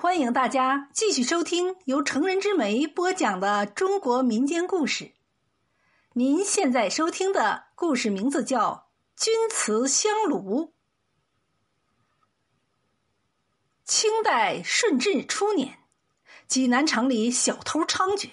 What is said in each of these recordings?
欢迎大家继续收听由成人之美播讲的中国民间故事。您现在收听的故事名字叫《钧瓷香炉》。清代顺治初年，济南城里小偷猖獗，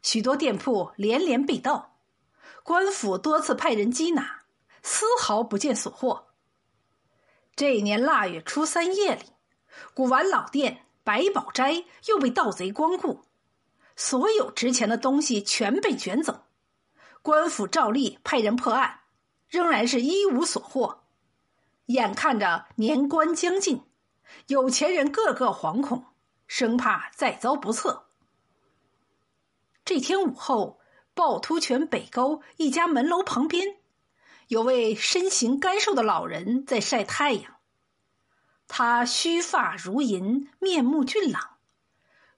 许多店铺连连被盗，官府多次派人缉拿，丝毫不见所获。这一年腊月初三夜里，古玩老店百宝斋又被盗贼光顾，所有值钱的东西全被卷走。官府照例派人破案，仍然是一无所获。眼看着年关将近，有钱人个个惶恐，生怕再遭不测。这天午后，趵突泉北沟一家门楼旁边。有位身形干瘦的老人在晒太阳，他须发如银，面目俊朗，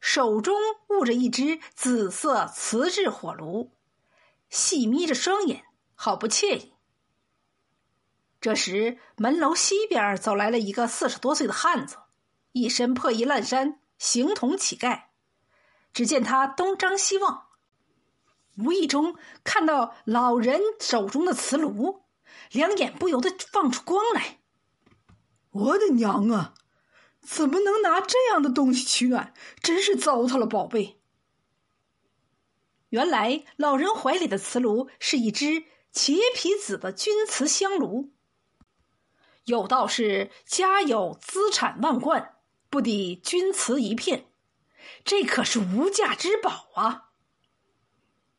手中握着一只紫色瓷质火炉，细眯着双眼，好不惬意。这时，门楼西边走来了一个四十多岁的汉子，一身破衣烂衫，形同乞丐。只见他东张西望，无意中看到老人手中的瓷炉。两眼不由得放出光来。我的娘啊！怎么能拿这样的东西取暖？真是糟蹋了宝贝。原来老人怀里的瓷炉是一只茄皮紫的钧瓷香炉。有道是“家有资产万贯，不抵钧瓷一片”，这可是无价之宝啊！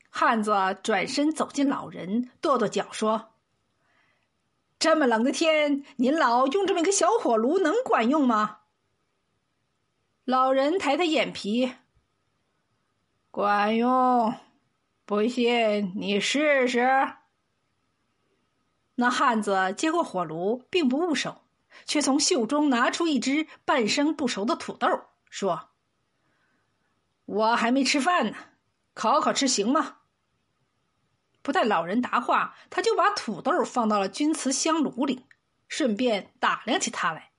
汉子转身走进老人，跺跺脚说。这么冷的天，您老用这么一个小火炉，能管用吗？老人抬抬眼皮，管用，不信你试试。那汉子接过火炉，并不捂手，却从袖中拿出一只半生不熟的土豆，说：“我还没吃饭呢，烤烤吃行吗？”不待老人答话，他就把土豆放到了钧瓷香炉里，顺便打量起它来。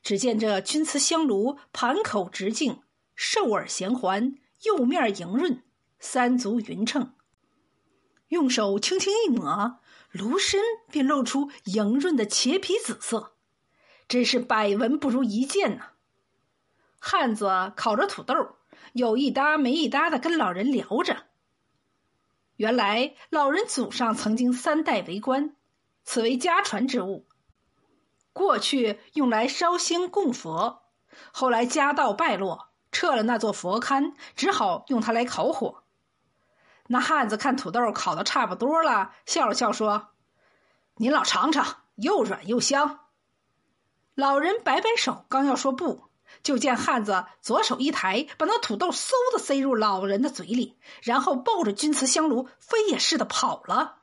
只见这钧瓷香炉盘口直径，瘦耳弦环，釉面莹润，三足匀称。用手轻轻一抹，炉身便露出莹润的茄皮紫色，真是百闻不如一见呐！汉子烤着土豆，有一搭没一搭的跟老人聊着。原来老人祖上曾经三代为官，此为家传之物。过去用来烧香供佛，后来家道败落，撤了那座佛龛，只好用它来烤火。那汉子看土豆烤的差不多了，笑了笑说：“您老尝尝，又软又香。”老人摆摆手，刚要说不。就见汉子左手一抬，把那土豆嗖的塞入老人的嘴里，然后抱着钧瓷香炉飞也似的跑了。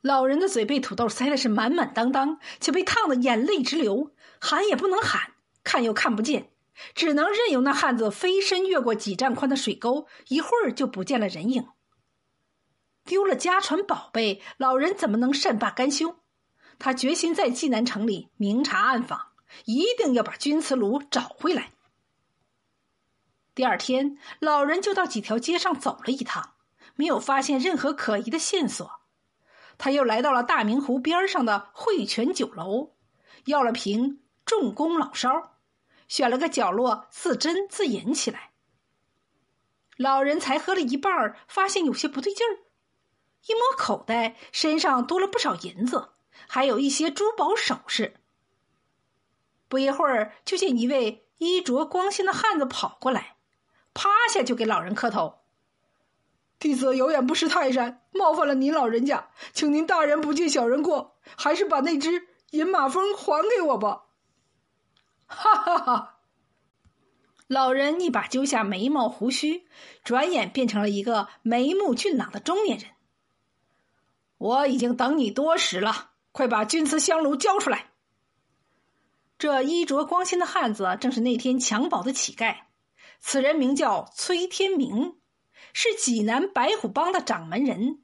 老人的嘴被土豆塞的是满满当当，却被烫得眼泪直流，喊也不能喊，看又看不见，只能任由那汉子飞身越过几丈宽的水沟，一会儿就不见了人影。丢了家传宝贝，老人怎么能善罢甘休？他决心在济南城里明察暗访。一定要把钧瓷炉找回来。第二天，老人就到几条街上走了一趟，没有发现任何可疑的线索。他又来到了大明湖边上的汇泉酒楼，要了瓶重工老烧，选了个角落自斟自饮起来。老人才喝了一半，发现有些不对劲儿，一摸口袋，身上多了不少银子，还有一些珠宝首饰。不一会儿，就见一位衣着光鲜的汉子跑过来，趴下就给老人磕头：“弟子有眼不识泰山，冒犯了您老人家，请您大人不计小人过，还是把那只银马蜂还给我吧。”哈哈哈！老人一把揪下眉毛胡须，转眼变成了一个眉目俊朗的中年人。我已经等你多时了，快把钧瓷香炉交出来！这衣着光鲜的汉子正是那天抢宝的乞丐，此人名叫崔天明，是济南白虎帮的掌门人，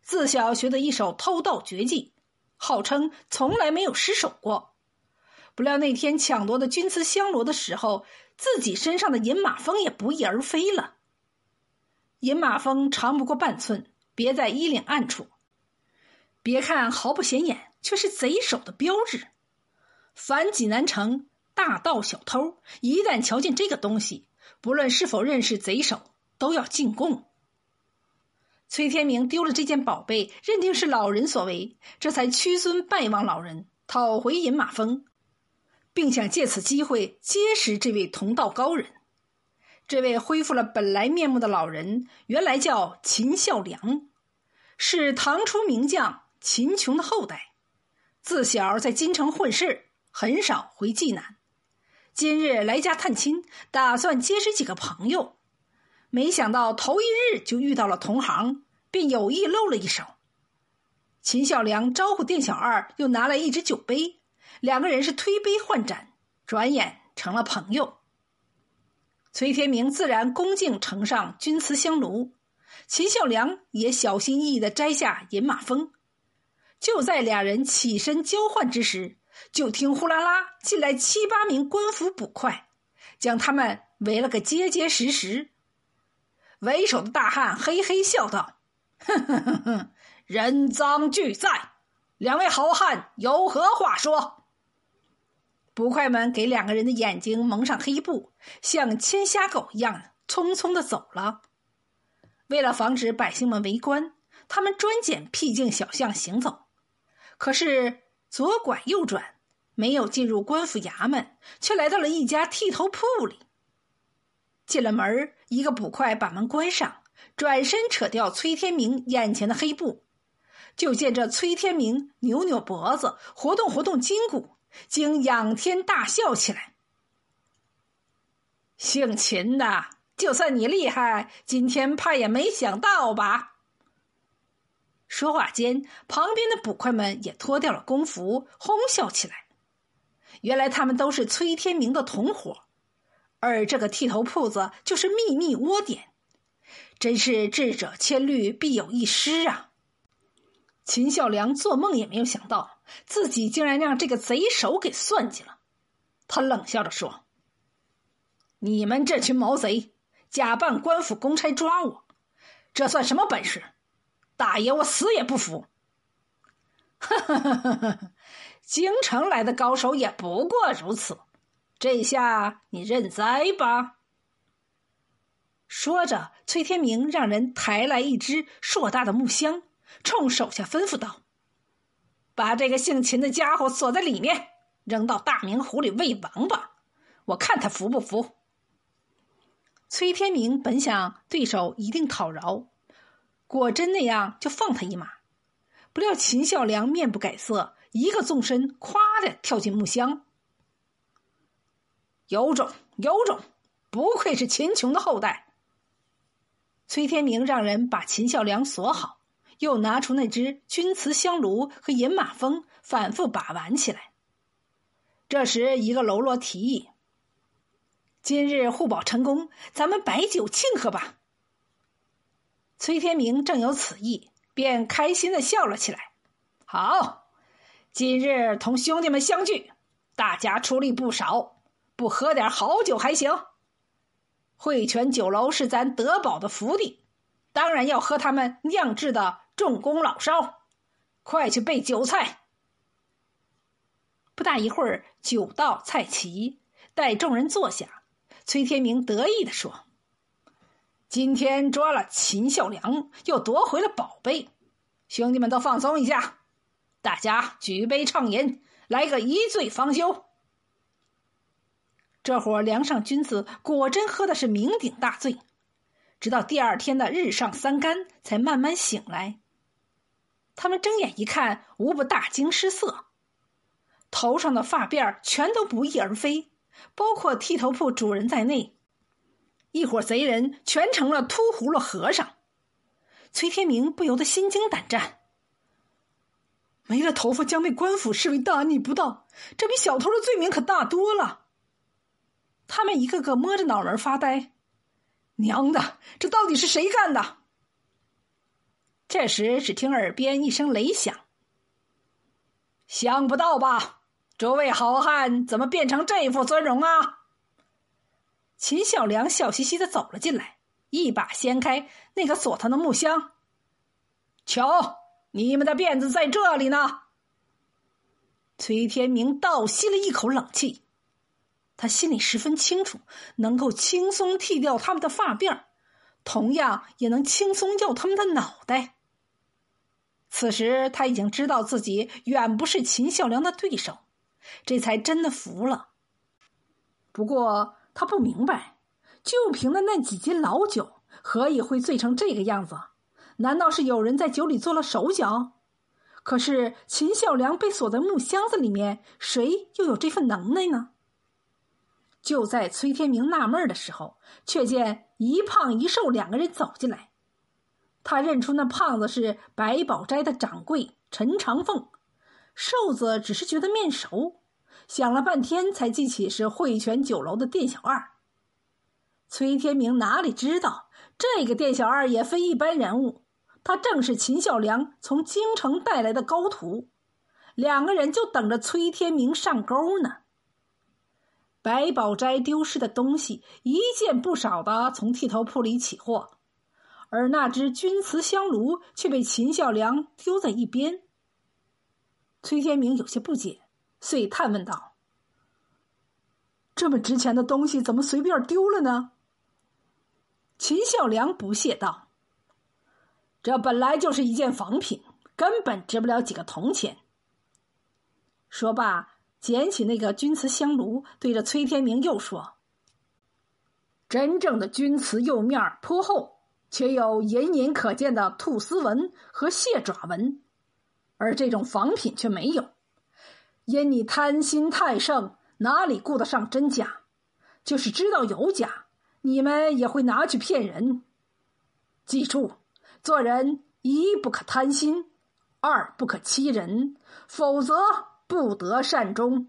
自小学的一手偷盗绝技，号称从来没有失手过。不料那天抢夺的钧瓷香罗的时候，自己身上的银马蜂也不翼而飞了。银马蜂长不过半寸，别在衣领暗处。别看毫不显眼，却是贼手的标志。凡济南城大盗小偷，一旦瞧见这个东西，不论是否认识贼手，都要进贡。崔天明丢了这件宝贝，认定是老人所为，这才屈尊拜望老人，讨回银马蜂，并想借此机会结识这位同道高人。这位恢复了本来面目的老人，原来叫秦孝良，是唐初名将秦琼的后代。自小在京城混事，很少回济南。今日来家探亲，打算结识几个朋友。没想到头一日就遇到了同行，便有意露了一手。秦孝良招呼店小二，又拿来一只酒杯，两个人是推杯换盏，转眼成了朋友。崔天明自然恭敬呈上钧瓷香炉，秦孝良也小心翼翼的摘下银马蜂。就在俩人起身交换之时，就听呼啦啦进来七八名官府捕快，将他们围了个结结实实。为首的大汉嘿嘿笑道：“哼哼哼哼，人赃俱在，两位好汉有何话说？”捕快们给两个人的眼睛蒙上黑布，像牵瞎狗一样匆匆的走了。为了防止百姓们围观，他们专拣僻静小巷行走。可是左拐右转，没有进入官府衙门，却来到了一家剃头铺里。进了门，一个捕快把门关上，转身扯掉崔天明眼前的黑布，就见这崔天明扭扭脖子，活动活动筋骨，竟仰天大笑起来。姓秦的，就算你厉害，今天怕也没想到吧？说话间，旁边的捕快们也脱掉了工服，哄笑起来。原来他们都是崔天明的同伙。而这个剃头铺子就是秘密窝点，真是智者千虑，必有一失啊！秦孝良做梦也没有想到，自己竟然让这个贼首给算计了。他冷笑着说：“你们这群毛贼，假扮官府公差抓我，这算什么本事？大爷我死也不服！”哈哈哈哈哈！京城来的高手也不过如此。这下你认栽吧。说着，崔天明让人抬来一只硕大的木箱，冲手下吩咐道：“把这个姓秦的家伙锁在里面，扔到大明湖里喂王八，我看他服不服。”崔天明本想对手一定讨饶，果真那样就放他一马，不料秦孝良面不改色，一个纵身，咵的跳进木箱。有种，有种！不愧是秦琼的后代。崔天明让人把秦孝良锁好，又拿出那只钧瓷香炉和银马蜂，反复把玩起来。这时，一个喽啰提议：“今日互保成功，咱们摆酒庆贺吧。”崔天明正有此意，便开心的笑了起来：“好，今日同兄弟们相聚，大家出力不少。”不喝点好酒还行。汇泉酒楼是咱德宝的福地，当然要喝他们酿制的重工老烧。快去备酒菜。不大一会儿，酒到菜齐，待众人坐下，崔天明得意的说：“今天抓了秦孝良，又夺回了宝贝，兄弟们都放松一下，大家举杯畅饮，来个一醉方休。”这伙梁上君子果真喝的是酩酊大醉，直到第二天的日上三竿才慢慢醒来。他们睁眼一看，无不大惊失色，头上的发辫全都不翼而飞，包括剃头铺主人在内，一伙贼人全成了秃葫芦和尚。崔天明不由得心惊胆战，没了头发将被官府视为大逆不道，这比小偷的罪名可大多了。他们一个个摸着脑门发呆，娘的，这到底是谁干的？这时，只听耳边一声雷响，想不到吧？诸位好汉怎么变成这副尊容啊？秦小良笑嘻嘻的走了进来，一把掀开那个锁头的木箱。瞧，你们的辫子在这里呢。崔天明倒吸了一口冷气，他心里十分清楚，能够轻松剃掉他们的发辫同样也能轻松要他们的脑袋。此时他已经知道自己远不是秦孝良的对手。这才真的服了。不过他不明白，就凭的那几斤老酒，何以会醉成这个样子？难道是有人在酒里做了手脚？可是秦孝良被锁在木箱子里面，谁又有这份能耐呢？就在崔天明纳闷的时候，却见一胖一瘦两个人走进来。他认出那胖子是百宝斋的掌柜陈长凤。瘦子只是觉得面熟，想了半天才记起是汇泉酒楼的店小二。崔天明哪里知道，这个店小二也非一般人物，他正是秦孝良从京城带来的高徒。两个人就等着崔天明上钩呢。百宝斋丢失的东西一件不少的从剃头铺里起货，而那只钧瓷香炉却被秦孝良丢在一边。崔天明有些不解，遂探问道：“这么值钱的东西，怎么随便丢了呢？”秦孝良不屑道：“这本来就是一件仿品，根本值不了几个铜钱。”说罢，捡起那个钧瓷香炉，对着崔天明又说：“真正的钧瓷釉面颇厚，却有隐隐可见的兔丝纹和蟹爪纹。”而这种仿品却没有，因你贪心太盛，哪里顾得上真假？就是知道有假，你们也会拿去骗人。记住，做人一不可贪心，二不可欺人，否则不得善终。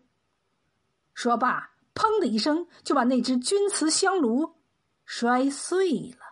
说罢，砰的一声，就把那只钧瓷香炉摔碎了。